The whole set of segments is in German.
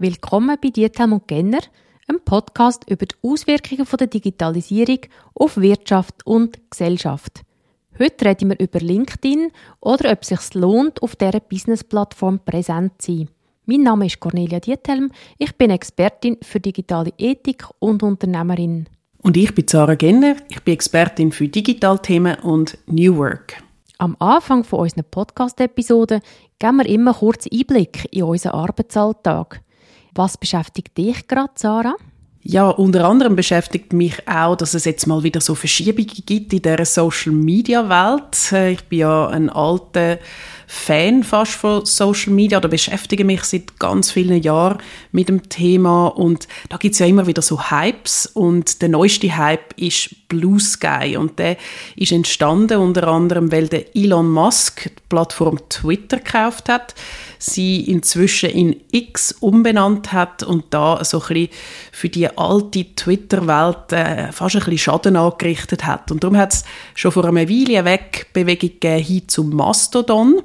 Willkommen bei Diethelm und Genner, einem Podcast über die Auswirkungen der Digitalisierung auf Wirtschaft und Gesellschaft. Heute reden wir über LinkedIn oder ob es sich lohnt, auf dieser Business-Plattform präsent zu sein. Mein Name ist Cornelia Diethelm, ich bin Expertin für digitale Ethik und Unternehmerin. Und ich bin Sarah Genner, ich bin Expertin für Digitalthemen und New Work. Am Anfang von unseren Podcast-Episoden geben wir immer kurz Einblick in unseren Arbeitsalltag. Was beschäftigt dich gerade, Sarah? Ja, unter anderem beschäftigt mich auch, dass es jetzt mal wieder so Verschiebungen gibt in der Social Media Welt. Äh, ich bin ja ein alter Fan fast von Social Media. Oder beschäftige mich seit ganz vielen Jahren mit dem Thema. Und da gibt es ja immer wieder so Hypes. Und der neueste Hype ist Blue Sky. Und der ist entstanden unter anderem, weil der Elon Musk die Plattform Twitter gekauft hat sie inzwischen in X umbenannt hat und da so ein bisschen für die alte Twitter-Welt äh, fast ein bisschen Schaden angerichtet hat. Und darum hat es schon vor einer Weile eine Wegbewegung gegeben hin zum Mastodon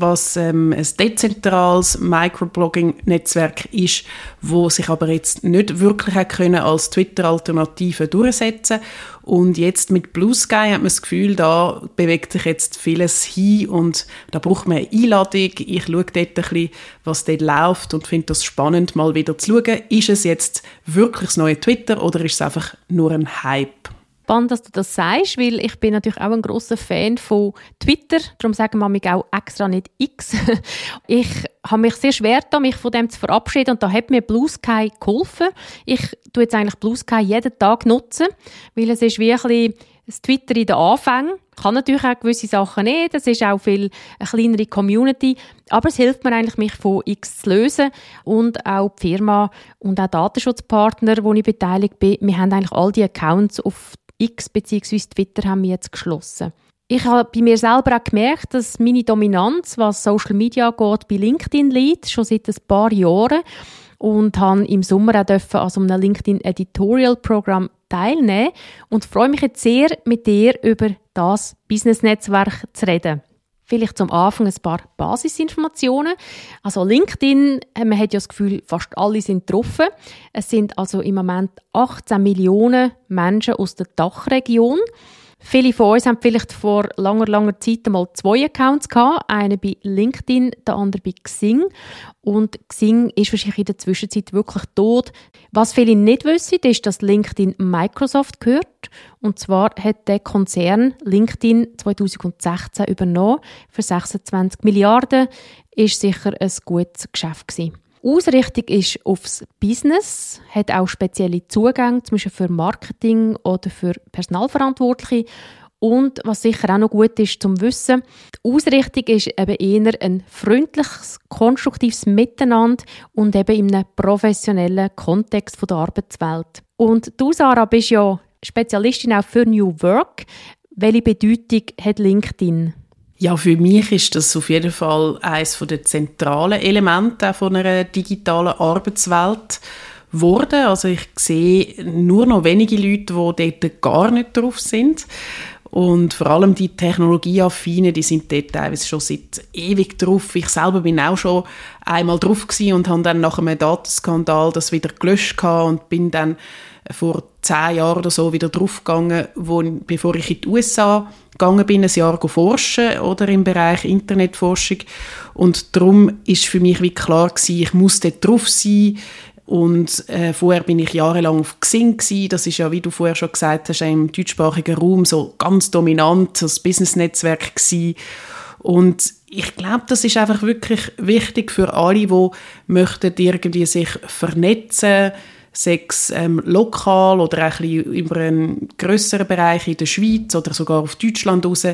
was ähm, ein dezentrales Microblogging-Netzwerk ist, wo sich aber jetzt nicht wirklich können als Twitter-Alternative durchsetzen und jetzt mit Blue Sky hat man das Gefühl, da bewegt sich jetzt vieles hin und da braucht man eine Einladung. Ich schaue dort ein bisschen, was dort läuft und finde das spannend, mal wieder zu schauen, ist es jetzt wirklich das neue Twitter oder ist es einfach nur ein Hype? Spannend, dass du das sagst, weil ich bin natürlich auch ein großer Fan von Twitter. Darum sagen wir mich auch extra nicht X. ich habe mich sehr schwer da, mich von dem zu verabschieden und da hat mir Blue Sky geholfen. Ich tue jetzt eigentlich Blue Sky jeden Tag nutzen, weil es ist wie ein das Twitter in den Anfängen. Kann natürlich auch gewisse Sachen nicht. Das ist auch viel eine kleinere Community. Aber es hilft mir eigentlich, mich von X zu lösen. Und auch die Firma und auch Datenschutzpartner, wo ich beteiligt bin, wir haben eigentlich all die Accounts auf X bzw. Twitter haben wir jetzt geschlossen. Ich habe bei mir selber auch gemerkt, dass meine Dominanz, was Social Media geht, bei LinkedIn liegt, schon seit ein paar Jahren. Und habe im Sommer auch an so einem LinkedIn Editorial Programm teilnehmen und freue mich jetzt sehr, mit dir über das Business-Netzwerk zu reden. Vielleicht zum Anfang ein paar Basisinformationen. Also LinkedIn, äh, man hat ja das Gefühl, fast alle sind getroffen. Es sind also im Moment 18 Millionen Menschen aus der Dachregion. Viele von uns haben vielleicht vor langer, langer Zeit mal zwei Accounts gehabt. Einen bei LinkedIn, der andere bei Xing. Und Xing ist wahrscheinlich in der Zwischenzeit wirklich tot. Was viele nicht wissen, ist, dass LinkedIn Microsoft gehört. Und zwar hat der Konzern LinkedIn 2016 übernommen für 26 Milliarden. Ist sicher ein gutes Geschäft gewesen. Ausrichtung ist aufs Business, hat auch spezielle Zugänge, zum Beispiel für Marketing oder für Personalverantwortliche. Und was sicher auch noch gut ist zum Wissen, die Ausrichtung ist eben eher ein freundliches, konstruktives Miteinander und eben in einem professionellen Kontext der Arbeitswelt. Und du, Sarah, bist ja Spezialistin auch für New Work. Welche Bedeutung hat LinkedIn? Ja, für mich ist das auf jeden Fall eines der zentralen Elemente von einer digitalen Arbeitswelt geworden. Also ich sehe nur noch wenige Leute, die dort gar nicht drauf sind. Und vor allem die Technologieaffinen, die sind dort teilweise schon seit ewig drauf. Ich selber bin auch schon einmal drauf gewesen und habe dann nach einem Datenskandal das wieder gelöscht und bin dann vor zehn Jahren oder so wieder draufgegangen, wo, bevor ich in die USA gegangen bin, ein Jahr forschen oder im Bereich Internetforschung. Und darum ist für mich wie klar gewesen, ich muss dort drauf sein. Und äh, vorher bin ich jahrelang auf Xing gewesen. Das ist ja, wie du vorher schon gesagt hast, im deutschsprachigen Raum so ganz dominant, das Business-Netzwerk gewesen. Und ich glaube, das ist einfach wirklich wichtig für alle, die möchten irgendwie sich vernetzen möchten sechs ähm, lokal oder auch ein bisschen über einen grösseren Bereich in der Schweiz oder sogar auf Deutschland raus.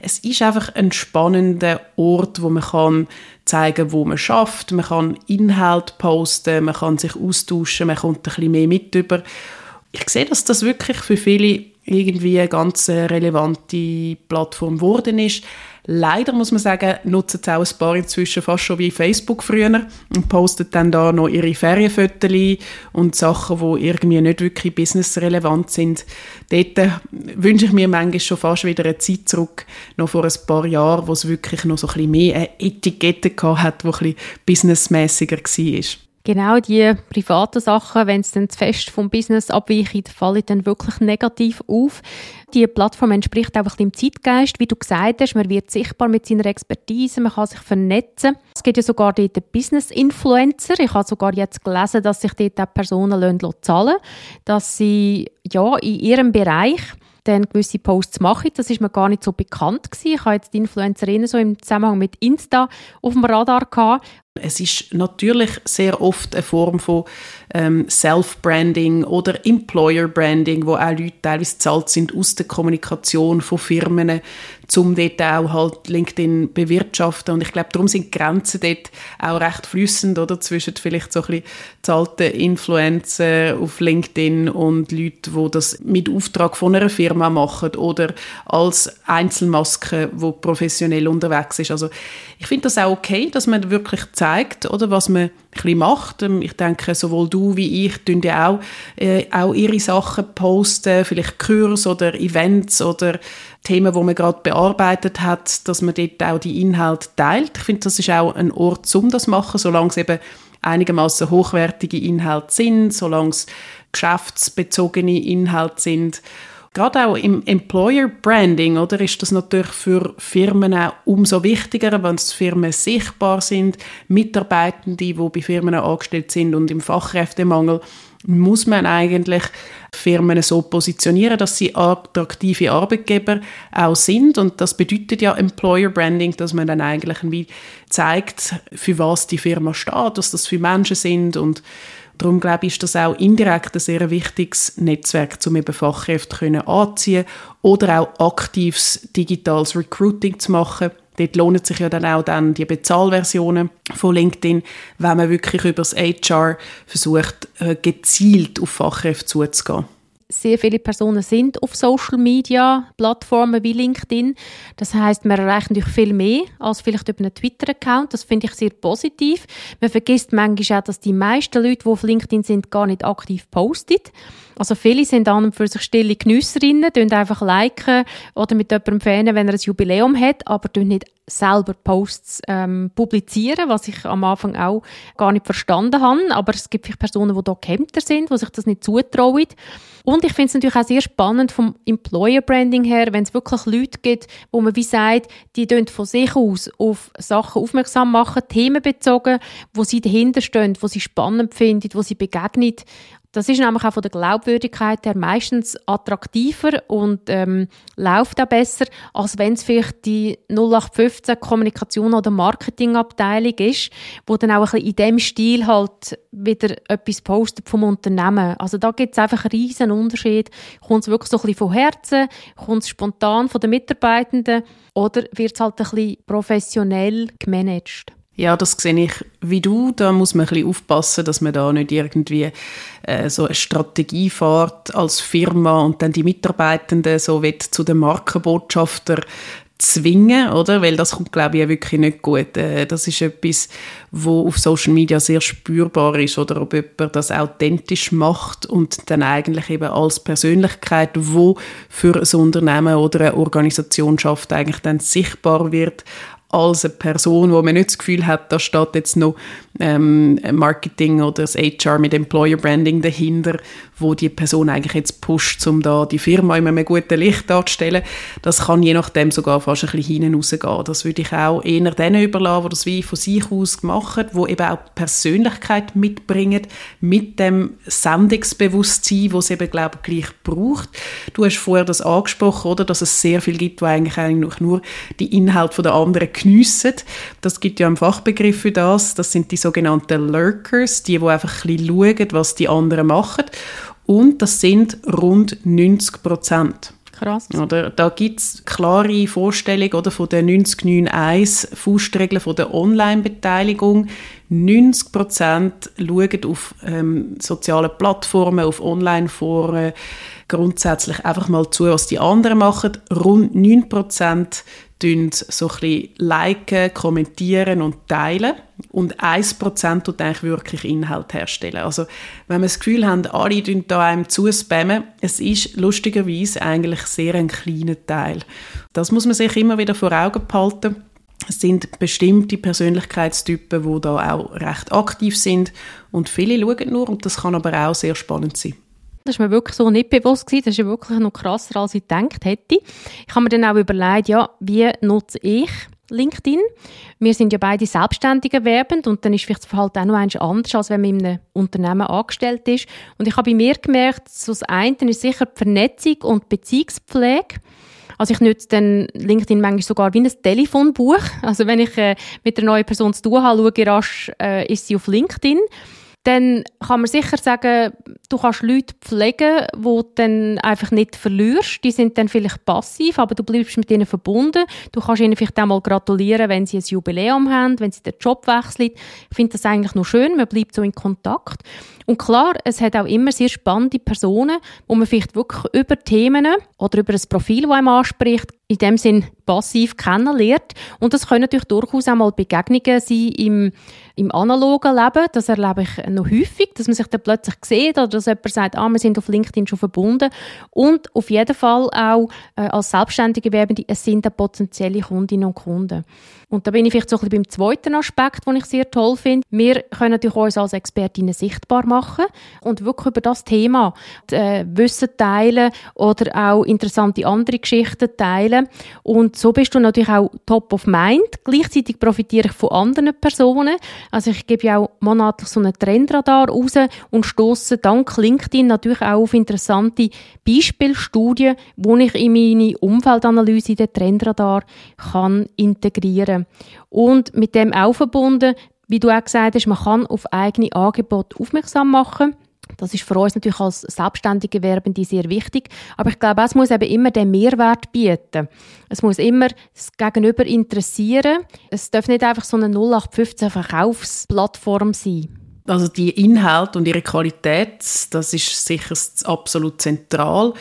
Es ist einfach ein spannender Ort, wo man kann zeigen, wo man schafft, man kann Inhalt posten, man kann sich austauschen, man kommt ein bisschen mehr mit über. Ich sehe, dass das wirklich für viele irgendwie eine ganz relevante Plattform geworden ist. Leider muss man sagen, nutzen es auch ein paar inzwischen fast schon wie Facebook früher und posten dann da noch ihre Ferienfotos und Sachen, die irgendwie nicht wirklich businessrelevant sind. Dort äh, wünsche ich mir manchmal schon fast wieder eine Zeit zurück, noch vor ein paar Jahren, wo es wirklich noch so ein bisschen mehr eine Etikette gehabt hat, die ein bisschen businessmässiger war. Genau, die privaten Sachen, wenn es dann zu fest vom Business abweicht, fallen dann wirklich negativ auf. Die Plattform entspricht auch ein bisschen dem Zeitgeist. Wie du gesagt hast, man wird sichtbar mit seiner Expertise, man kann sich vernetzen. Es gibt ja sogar dort Business-Influencer. Ich habe sogar jetzt gelesen, dass sich dort auch Personen zahlen lassen, dass sie ja, in ihrem Bereich dann gewisse Posts machen. Das ist mir gar nicht so bekannt gewesen. Ich habe jetzt die Influencerinnen so im Zusammenhang mit Insta auf dem Radar gehabt. Es ist natürlich sehr oft eine Form von ähm, Self-Branding oder Employer-Branding, wo auch Leute teilweise zahlt sind aus der Kommunikation von Firmen, um dort auch halt LinkedIn bewirtschaften. Und ich glaube, darum sind die Grenzen dort auch recht flüssend, oder? Zwischen vielleicht so ein bisschen zahlten Influencer auf LinkedIn und Leute, die das mit Auftrag von einer Firma machen oder als Einzelmaske, wo professionell unterwegs ist. Also ich finde das auch okay, dass man wirklich zeigt, oder, was man ein bisschen macht. Ähm, ich denke, sowohl du wie ich tun ja auch, äh, auch ihre Sachen posten, vielleicht Kurs oder Events oder Themen, wo man gerade bearbeitet hat, dass man dort auch die Inhalte teilt. Ich finde, das ist auch ein Ort, um das zu machen, solange es eben einigermaßen hochwertige Inhalte sind, solange es geschäftsbezogene Inhalte sind. Gerade auch im Employer Branding, oder, ist das natürlich für Firmen auch umso wichtiger, wenn es Firmen sichtbar sind, Mitarbeitende, die bei Firmen angestellt sind und im Fachkräftemangel muss man eigentlich Firmen so positionieren, dass sie attraktive Arbeitgeber auch sind. Und das bedeutet ja Employer Branding, dass man dann eigentlich zeigt, für was die Firma steht, dass das für Menschen sind und Darum glaube ich, ist das auch indirekt ein sehr wichtiges Netzwerk, um eben Fachkräfte anziehen oder auch aktives digitales Recruiting zu machen. Dort lohnen sich ja dann auch dann die Bezahlversionen von LinkedIn, wenn man wirklich über das HR versucht, äh, gezielt auf Fachkräfte zuzugehen sehr viele Personen sind auf Social Media Plattformen wie LinkedIn. Das heißt, man erreicht natürlich viel mehr als vielleicht über einen Twitter Account. Das finde ich sehr positiv. Man vergisst manchmal auch, dass die meisten Leute, die auf LinkedIn sind, gar nicht aktiv posten. Also viele sind an für sich stille Genüsserinnen, tun einfach liken oder mit jemandem fähnen, wenn er ein Jubiläum hat, aber tun nicht selber Posts ähm, publizieren, was ich am Anfang auch gar nicht verstanden habe. Aber es gibt vielleicht Personen, die da gehemmter sind, die sich das nicht zutrauen. Und ich finde es natürlich auch sehr spannend vom Employer Branding her, wenn es wirklich Leute gibt, wo man wie sagt, die von sich aus auf Sachen aufmerksam machen, themenbezogen, wo sie dahinter stehen, wo sie spannend finden, wo sie begegnen. Das ist nämlich auch von der Glaubwürdigkeit her meistens attraktiver und ähm, läuft auch besser, als wenn es vielleicht die 0815 Kommunikation oder Marketingabteilung ist, wo dann auch ein bisschen in dem Stil halt wieder etwas postet vom Unternehmen. Also da gibt es einfach einen riesen Unterschied. Kommt es wirklich so ein bisschen von Herzen, kommt es spontan von den Mitarbeitenden oder wird es halt ein bisschen professionell gemanagt? Ja, das sehe ich wie du. Da muss man ein bisschen aufpassen, dass man da nicht irgendwie äh, so eine Strategie fährt als Firma und dann die Mitarbeitenden so wird zu den Markenbotschafter zwingen, oder? Weil das kommt, glaube ich, wirklich nicht gut. Äh, das ist etwas, wo auf Social Media sehr spürbar ist, oder ob jemand das authentisch macht und dann eigentlich eben als Persönlichkeit, wo für ein Unternehmen oder eine Organisation schafft, eigentlich dann sichtbar wird als eine Person, wo man nicht das Gefühl hat, da steht jetzt noch ähm, Marketing oder das HR mit Employer Branding dahinter, wo die Person eigentlich jetzt pusht, um da die Firma in einem guten Licht darzustellen. Das kann je nachdem sogar fast ein bisschen hinten rausgehen. Das würde ich auch eher denen überlassen, die das wie von sich aus machen, wo eben auch Persönlichkeit mitbringen, mit dem Sendungsbewusstsein, wo es eben, glaube ich, gleich braucht. Du hast vorher das angesprochen, oder, dass es sehr viel gibt, wo eigentlich, eigentlich nur die Inhalte der anderen geniessen. Das gibt ja einen Fachbegriff für das. Das sind die sogenannten Lurkers, die, die einfach ein bisschen schauen, was die anderen machen. Und das sind rund 90 Prozent. Krass. Oder, da gibt es klare Vorstellungen oder, von der 9091 Faustregel von der Online-Beteiligung. 90 Prozent schauen auf ähm, sozialen Plattformen, auf Online-Foren grundsätzlich einfach mal zu, was die anderen machen. Rund 9 Prozent so ein bisschen liken, kommentieren und teilen. Und 1% tut eigentlich wirklich Inhalt herstellen. Also, wenn wir das Gefühl haben, alle tun da einem zuspammen, es ist lustigerweise eigentlich sehr ein kleiner Teil. Das muss man sich immer wieder vor Augen behalten. Es sind bestimmte Persönlichkeitstypen, die da auch recht aktiv sind und viele schauen nur und das kann aber auch sehr spannend sein. Das war mir wirklich so nicht bewusst gewesen. Das ist ja wirklich noch krasser, als ich gedacht hätte. Ich habe mir dann auch überlegt, ja, wie nutze ich LinkedIn? Wir sind ja beide selbstständig erwerbend und dann ist vielleicht das Verhalten auch noch anders, als wenn man in einem Unternehmen angestellt ist. Und ich habe bei mir gemerkt, so das eine ist sicher die Vernetzung und die Beziehungspflege. Also ich nutze dann LinkedIn manchmal sogar wie ein Telefonbuch. Also wenn ich äh, mit einer neuen Person zu tun habe, schaue ich rasch, äh, ist sie auf LinkedIn dann kann man sicher sagen, du kannst Leute pflegen, die du dann einfach nicht verlierst. Die sind dann vielleicht passiv, aber du bleibst mit ihnen verbunden. Du kannst ihnen vielleicht auch mal gratulieren, wenn sie ein Jubiläum haben, wenn sie den Job wechseln. Ich finde das eigentlich noch schön, man bleibt so in Kontakt. Und klar, es hat auch immer sehr spannende Personen, wo man vielleicht wirklich über Themen oder über ein Profil, das einem anspricht, in dem Sinn passiv kennenlernt. Und das können natürlich durchaus auch mal Begegnungen sein im, im analogen Leben. Das erlebe ich noch häufig, dass man sich dann plötzlich sieht oder dass jemand sagt, ah, wir sind auf LinkedIn schon verbunden. Und auf jeden Fall auch äh, als Selbstständige Werbende, es sind dann potenzielle Kundinnen und Kunden. Und da bin ich vielleicht so ein bisschen beim zweiten Aspekt, den ich sehr toll finde. Wir können natürlich uns als Expertinnen sichtbar machen und wirklich über das Thema äh, Wissen teilen oder auch interessante andere Geschichten teilen. Und so bist du natürlich auch top of mind. Gleichzeitig profitiere ich von anderen Personen. Also ich gebe ja auch monatlich so einen Trendradar raus und stoße dank LinkedIn natürlich auch auf interessante Beispielstudien, wo ich in meine Umfeldanalyse den Trendradar kann integrieren und mit dem auch verbunden, wie du auch gesagt hast, man kann auf eigene Angebote aufmerksam machen. Das ist für uns natürlich als selbstständige Werbende sehr wichtig. Aber ich glaube, es muss eben immer den Mehrwert bieten. Es muss immer das Gegenüber interessieren. Es darf nicht einfach so eine 0815 Verkaufsplattform sein. Also die Inhalte und ihre Qualität, das ist sicher absolut zentral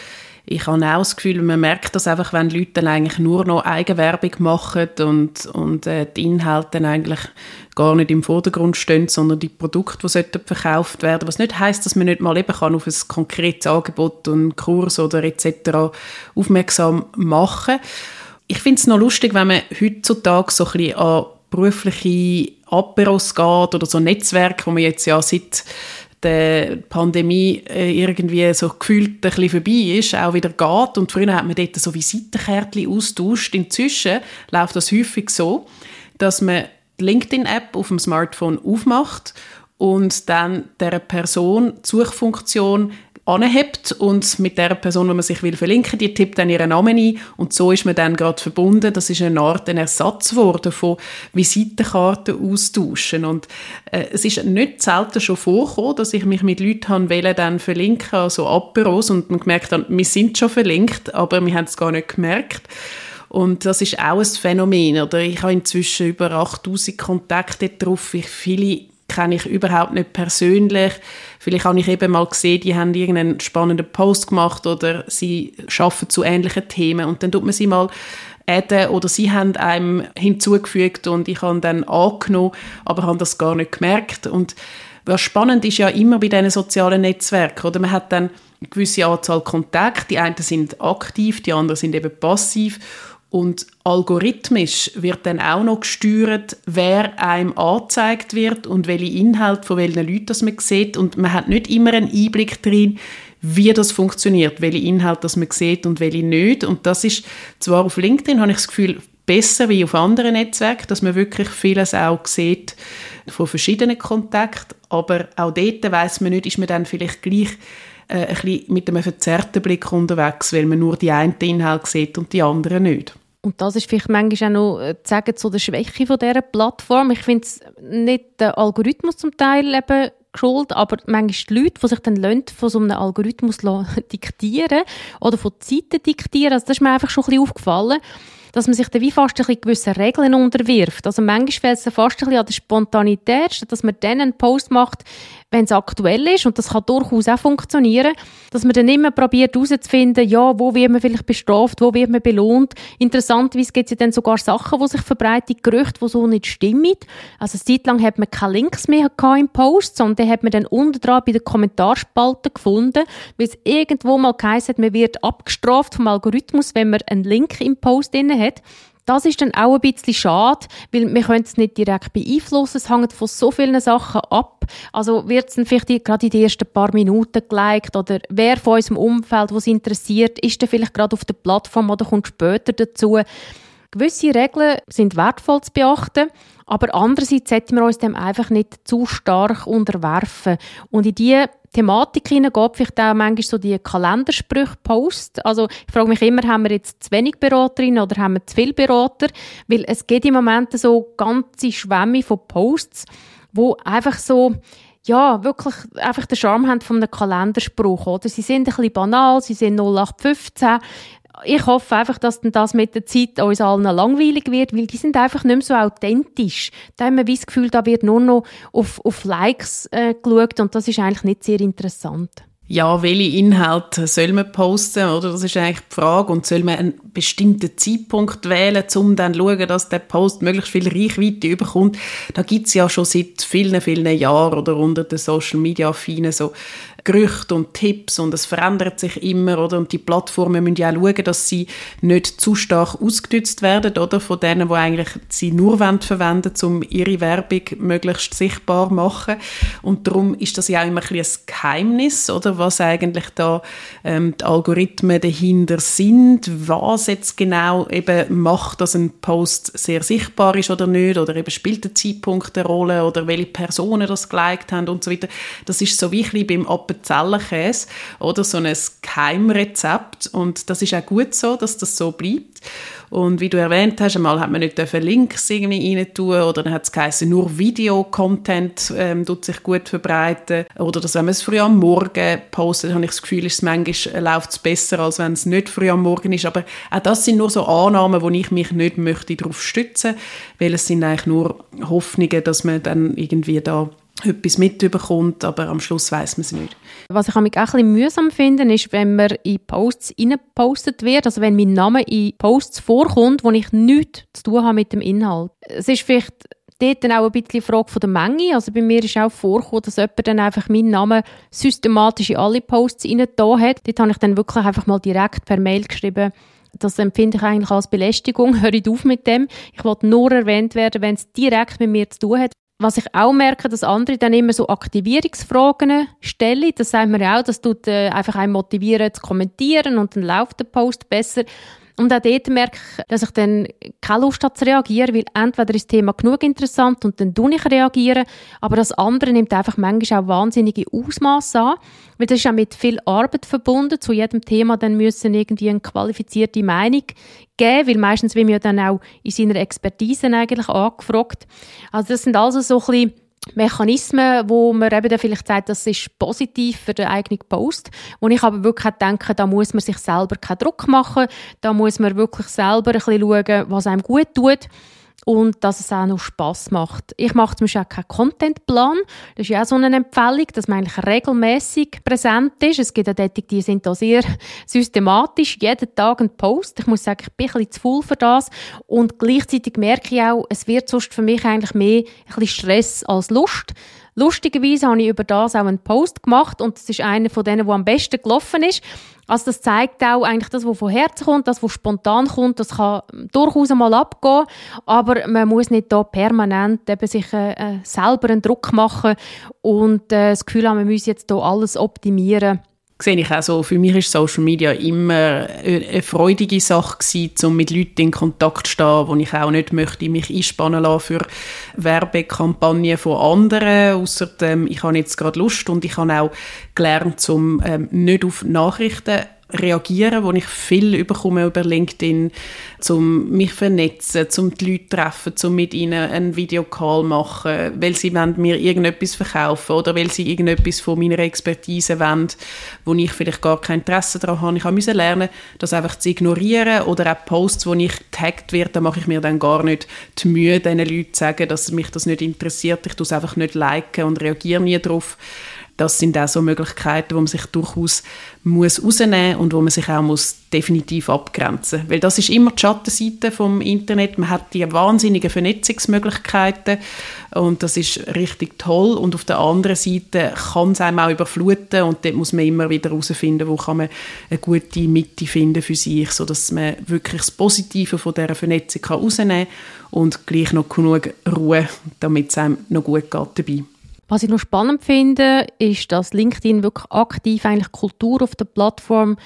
ich habe auch das Gefühl, man merkt das einfach, wenn Leute dann eigentlich nur noch Eigenwerbung machen und, und äh, die Inhalte dann eigentlich gar nicht im Vordergrund stehen, sondern die Produkte, die verkauft werden Was nicht heißt, dass man nicht mal eben kann auf ein konkretes Angebot und Kurs oder etc. aufmerksam machen Ich finde es noch lustig, wenn man heutzutage so ein bisschen an berufliche Aperos geht oder so Netzwerke, wo man jetzt ja seit der Pandemie äh, irgendwie so gefühlt ein bisschen vorbei ist, auch wieder geht. Und früher hat man dort so Visitenkärtchen austauscht. Inzwischen läuft das häufig so, dass man die LinkedIn-App auf dem Smartphone aufmacht und dann der Person die Suchfunktion anhebt und mit der Person, die man sich will verlinken, die tippt dann ihren Namen ein und so ist man dann gerade verbunden. Das ist eine Art ein Ersatz geworden von Visitenkarten austauschen und äh, es ist nicht selten schon vorgekommen, dass ich mich mit Leuten haben wollte, dann verlinken, also Aperos und man gemerkt hat, wir sind schon verlinkt, aber wir haben es gar nicht gemerkt. Und das ist auch ein Phänomen. Oder ich habe inzwischen über 8000 Kontakte drauf. Ich viele kenne ich überhaupt nicht persönlich. Vielleicht habe ich eben mal gesehen, die haben irgendeinen spannenden Post gemacht oder sie arbeiten zu ähnlichen Themen und dann tut man sie mal adden oder sie haben einem hinzugefügt und ich habe dann angenommen, aber habe das gar nicht gemerkt und was spannend ist ja immer bei diesen sozialen Netzwerken, oder man hat dann eine gewisse Anzahl Kontakte, die einen sind aktiv, die anderen sind eben passiv und algorithmisch wird dann auch noch gesteuert, wer einem angezeigt wird und welche Inhalte von welchen Leuten das man sieht. Und man hat nicht immer einen Einblick drin, wie das funktioniert, welche Inhalte das man sieht und welche nicht. Und das ist zwar auf LinkedIn, habe ich das Gefühl, besser wie auf anderen Netzwerken, dass man wirklich vieles auch sieht von verschiedenen Kontakten. Aber auch dort weiß man nicht, ist man dann vielleicht gleich äh, ein bisschen mit einem verzerrten Blick unterwegs, weil man nur die einen Inhalte sieht und die anderen nicht. Und das ist vielleicht manchmal auch noch äh, zu sagen zu der Schwäche von dieser Plattform. Ich finde es nicht der Algorithmus zum Teil eben schuld, aber manchmal die Leute, die sich dann von so einem Algorithmus diktieren oder von Zeiten diktieren, also das ist mir einfach schon ein bisschen aufgefallen dass man sich dann wie fast ein bisschen gewissen Regeln unterwirft. Also manchmal fällt es fast ein bisschen an der Spontanität, dass man dann einen Post macht, wenn es aktuell ist, und das kann durchaus auch funktionieren, dass man dann immer probiert herauszufinden, ja, wo wird man vielleicht bestraft, wo wird man belohnt. Interessanterweise gibt es ja dann sogar Sachen, die sich verbreiten, Gerüchte, die so nicht stimmen. Also eine Zeit lang hat man keine Links mehr im Post, sondern hat man dann unten dran bei den Kommentarspalten gefunden, weil es irgendwo mal geheißen hat, man wird abgestraft vom Algorithmus, wenn man einen Link im Post drin hat. Das ist dann auch ein bisschen schade, weil wir können es nicht direkt beeinflussen. Es hängt von so vielen Sachen ab. Also wird es dann vielleicht gerade in den ersten paar Minuten geliked oder wer von unserem Umfeld, was interessiert, ist dann vielleicht gerade auf der Plattform oder kommt später dazu. Gewisse Regeln sind wertvoll zu beachten, aber andererseits sollten wir uns dem einfach nicht zu stark unterwerfen. Und in diese Thematik hinein geht vielleicht auch manchmal so die Kalendersprüche-Post. Also ich frage mich immer, haben wir jetzt zu wenig Beraterinnen oder haben wir zu viele Berater? Weil es geht im Moment so ganze Schwämme von Posts, wo einfach so ja, wirklich einfach den Charme haben von einem Kalenderspruch, oder? Sie sind ein bisschen banal, sie sind 0815, ich hoffe einfach, dass das mit der Zeit uns allen langweilig wird, weil die sind einfach nicht mehr so authentisch. Da haben wir das Gefühl, da wird nur noch auf, auf Likes äh, geschaut und das ist eigentlich nicht sehr interessant. Ja, welche Inhalte soll man posten, oder? Das ist eigentlich die Frage. Und soll man einen bestimmten Zeitpunkt wählen, um dann zu schauen, dass der Post möglichst viel Reichweite überkommt? Da gibt es ja schon seit vielen, vielen Jahren oder unter den Social-Media-Affinen so Gerüchte und Tipps und es verändert sich immer, oder? Und die Plattformen müssen ja auch schauen, dass sie nicht zu stark ausgenutzt werden, oder? Von denen, die eigentlich sie nur verwenden um ihre Werbung möglichst sichtbar zu machen. Und darum ist das ja auch immer ein, ein Geheimnis, oder? Was eigentlich da ähm, die Algorithmen dahinter sind, was jetzt genau eben macht, dass ein Post sehr sichtbar ist oder nicht, oder eben spielt der Zeitpunkt eine Rolle, oder welche Personen das geliked haben und so weiter. Das ist so wie ein beim Ab Appenzellenkäse oder so ein Geheimrezept und das ist auch gut so, dass das so bleibt. Und wie du erwähnt hast, einmal hat man nicht Links irgendwie rein tun oder dann hat es geheißen, nur Video-Content ähm, tut sich gut verbreiten oder dass wenn man es früh am Morgen postet, habe ich das Gefühl, ist es manchmal äh, läuft es besser, als wenn es nicht früh am Morgen ist. Aber auch das sind nur so Annahmen, wo ich mich nicht möchte darauf stützen, weil es sind eigentlich nur Hoffnungen, dass man dann irgendwie da etwas mitbekommt, aber am Schluss weiß man es nicht. Was ich auch ein mühsam finde, ist, wenn man in Posts reingepostet wird, also wenn mein Name in Posts vorkommt, wo ich nichts zu tun habe mit dem Inhalt. Es ist vielleicht dort dann auch ein bisschen die Frage von der Menge. Also bei mir ist auch vorgekommen, dass jemand dann einfach meinen Namen systematisch in alle Posts rein hat. Dort habe ich dann wirklich einfach mal direkt per Mail geschrieben, das empfinde ich eigentlich als Belästigung. Hör auf mit dem. Ich wollte nur erwähnt werden, wenn es direkt mit mir zu tun hat was ich auch merke, dass andere dann immer so Aktivierungsfragen stellen. Das sagen wir auch, das tut äh, einfach einen motivieren zu kommentieren und dann läuft der Post besser. Und auch dort merke ich, dass ich dann keine Lust habe zu reagieren, weil entweder ist das Thema genug interessant und dann tue ich reagieren, aber das andere nimmt einfach manchmal auch wahnsinnige Ausmaße an, weil das ist auch mit viel Arbeit verbunden. Zu jedem Thema dann müssen irgendwie eine qualifizierte Meinung geben, weil meistens wird man ja dann auch in seiner Expertise eigentlich angefragt. Also das sind also so ein bisschen Mechanismen, wo man eben dann vielleicht sagt, das ist positiv für den eigenen Post. Wo ich aber wirklich denke, da muss man sich selber keinen Druck machen, da muss man wirklich selber ein bisschen schauen, was einem gut tut und dass es auch noch Spaß macht. Ich mache zum Beispiel auch keinen Contentplan. Das ist ja auch so eine Empfehlung, dass man eigentlich regelmäßig präsent ist. Es gibt auch Leute, die sind da sehr systematisch, jeden Tag ein Post. Ich muss sagen, ich bin ein bisschen zu faul für das und gleichzeitig merke ich auch, es wird sonst für mich eigentlich mehr ein bisschen Stress als Lust. Lustigerweise habe ich über das auch einen Post gemacht und das ist einer von denen, der am besten gelaufen ist. Also das zeigt auch eigentlich das, was von Herzen kommt, das, was spontan kommt, das kann durchaus einmal abgehen, aber man muss nicht da permanent eben sich äh, selber einen Druck machen und äh, das Gefühl haben, man muss jetzt da alles optimieren sehe ich auch so, für mich ist Social Media immer eine freudige Sache gewesen, um mit Leuten in Kontakt zu stehen, wo ich auch nicht möchte mich einspannen lassen für Werbekampagnen von anderen, außer ich habe jetzt gerade Lust und ich habe auch gelernt, um ähm, nicht auf Nachrichten reagieren, wo ich viel überkomme über LinkedIn, um mich vernetzen, um die Leute treffen, um mit ihnen einen Videocall machen, weil sie mir irgendetwas verkaufen oder weil sie irgendetwas von meiner Expertise wollen, wo ich vielleicht gar kein Interesse daran habe. Ich musste lernen, das einfach zu ignorieren oder auch Posts, wo ich getaggt werde, da mache ich mir dann gar nicht die Mühe, diesen Leuten zu sagen, dass mich das nicht interessiert. Ich tue es einfach nicht liken und reagiere nie darauf das sind auch so Möglichkeiten, wo man sich durchaus muss rausnehmen und wo man sich auch muss definitiv abgrenzen muss. Weil das ist immer die Schattenseite vom Internet. Man hat die wahnsinnigen Vernetzungsmöglichkeiten und das ist richtig toll. Und auf der anderen Seite kann es einem auch überfluten und dort muss man immer wieder herausfinden, wo kann man eine gute Mitte finden für sich, sodass man wirklich das Positive von dieser Vernetzung herausnehmen kann und gleich noch genug Ruhe, damit es einem noch gut geht dabei. Was ich noch spannend finde, ist, dass LinkedIn wirklich aktiv eigentlich Kultur auf der Plattform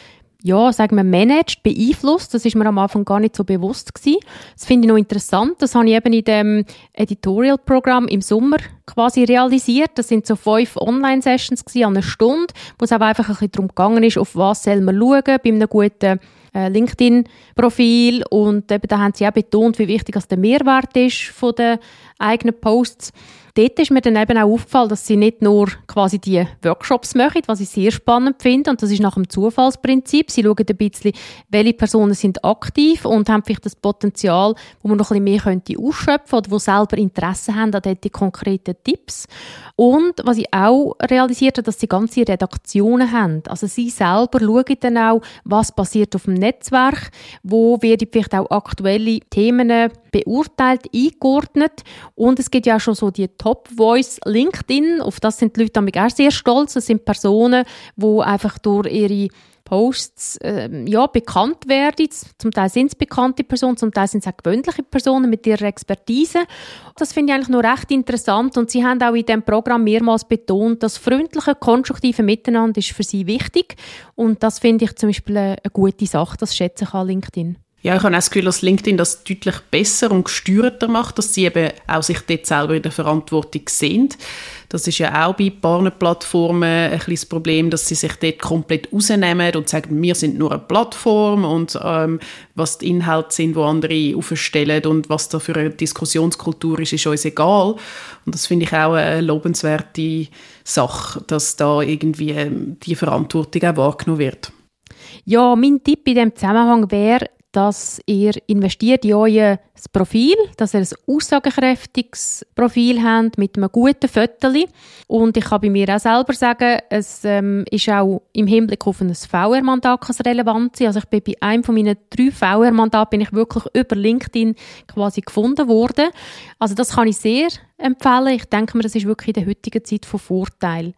ja, sagen wir, managt, beeinflusst. Das ist mir am Anfang gar nicht so bewusst gewesen. Das finde ich noch interessant. Das habe ich eben in dem Editorial-Programm im Sommer quasi realisiert. Das sind so fünf Online-Sessions an einer Stunde, wo es auch einfach ein bisschen darum gegangen ist, auf was soll man schauen bei einem guten äh, LinkedIn-Profil. Und eben, da haben sie auch betont, wie wichtig das der Mehrwert ist von den eigenen Posts dort ist mir dann eben auch aufgefallen, dass sie nicht nur quasi die Workshops machen, was ich sehr spannend finde, und das ist nach dem Zufallsprinzip. Sie schauen ein bisschen, welche Personen sind aktiv und haben vielleicht das Potenzial, wo man noch ein bisschen mehr könnte ausschöpfen oder wo selber Interesse haben an diesen konkreten Tipps. Und was ich auch realisiert habe, dass sie ganze Redaktionen haben. Also sie selber schauen dann auch, was passiert auf dem Netzwerk, wo werden vielleicht auch aktuelle Themen beurteilt, eingeordnet. Und es gibt ja auch schon so die Top Voice LinkedIn. Auf das sind die Leute auch sehr stolz. Das sind Personen, die einfach durch ihre Posts äh, ja, bekannt werden. Zum Teil sind es bekannte Personen, zum Teil sind es auch gewöhnliche Personen mit ihrer Expertise. Das finde ich eigentlich noch recht interessant und sie haben auch in dem Programm mehrmals betont, dass freundliche, konstruktive Miteinander ist für sie wichtig und das finde ich zum Beispiel eine, eine gute Sache, das schätze ich an LinkedIn. Ja, ich habe auch das Gefühl, dass LinkedIn das deutlich besser und gesteuerter macht, dass sie eben auch sich dort selber in der Verantwortung sehen. Das ist ja auch bei Partnerplattformen ein das Problem, dass sie sich dort komplett rausnehmen und sagen, wir sind nur eine Plattform und ähm, was die Inhalte sind, wo andere aufstellen und was da für eine Diskussionskultur ist, ist uns egal. Und das finde ich auch eine lobenswerte Sache, dass da irgendwie ähm, die Verantwortung auch wahrgenommen wird. Ja, mein Tipp in dem Zusammenhang wäre, dass ihr investiert in euer Profil, dass ihr ein aussagekräftiges Profil habt mit einem guten Foto. Und ich kann bei mir auch selber sagen, es ähm, ist auch im Hinblick auf ein VR-Mandat relevant sein. Also ich bin bei einem von meinen drei VR-Mandaten bin ich wirklich über LinkedIn quasi gefunden worden. Also das kann ich sehr empfehlen. Ich denke mir, das ist wirklich in der heutigen Zeit von Vorteil.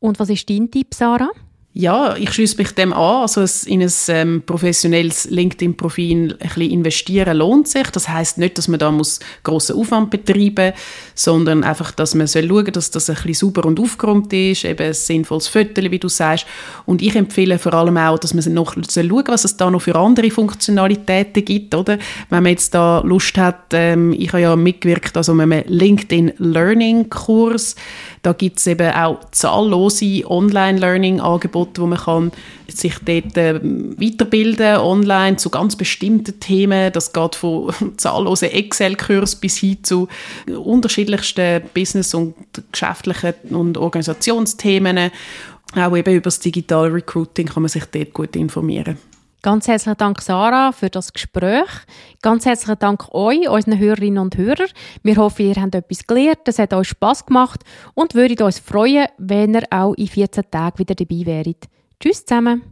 Und was ist dein Tipp, Sarah? Ja, ich schließe mich dem an. Also in ein ähm, professionelles LinkedIn-Profil ein bisschen investieren lohnt sich. Das heißt nicht, dass man da muss grossen Aufwand betreiben sondern einfach, dass man soll schauen dass das ein bisschen sauber und aufgeräumt ist, eben ein sinnvolles Foto, wie du sagst. Und ich empfehle vor allem auch, dass man noch soll schauen was es da noch für andere Funktionalitäten gibt, oder? Wenn man jetzt da Lust hat, ähm, ich habe ja mitgewirkt also mit einem LinkedIn Learning Kurs, da gibt es eben auch zahllose Online-Learning-Angebote, wo man kann sich dort äh, weiterbilden online zu ganz bestimmten Themen. Das geht von zahllosen Excel-Kursen bis hin zu unterschiedlichsten Business- und geschäftlichen und Organisationsthemen. Auch eben über das Digital Recruiting kann man sich dort gut informieren. Ganz herzlichen Dank, Sarah, für das Gespräch. Ganz herzlichen Dank euch, unseren Hörerinnen und Hörern. Wir hoffen, ihr habt etwas gelernt, es hat euch Spass gemacht und würdet uns freuen, wenn ihr auch in 14 Tagen wieder dabei wäret. Tschüss zusammen.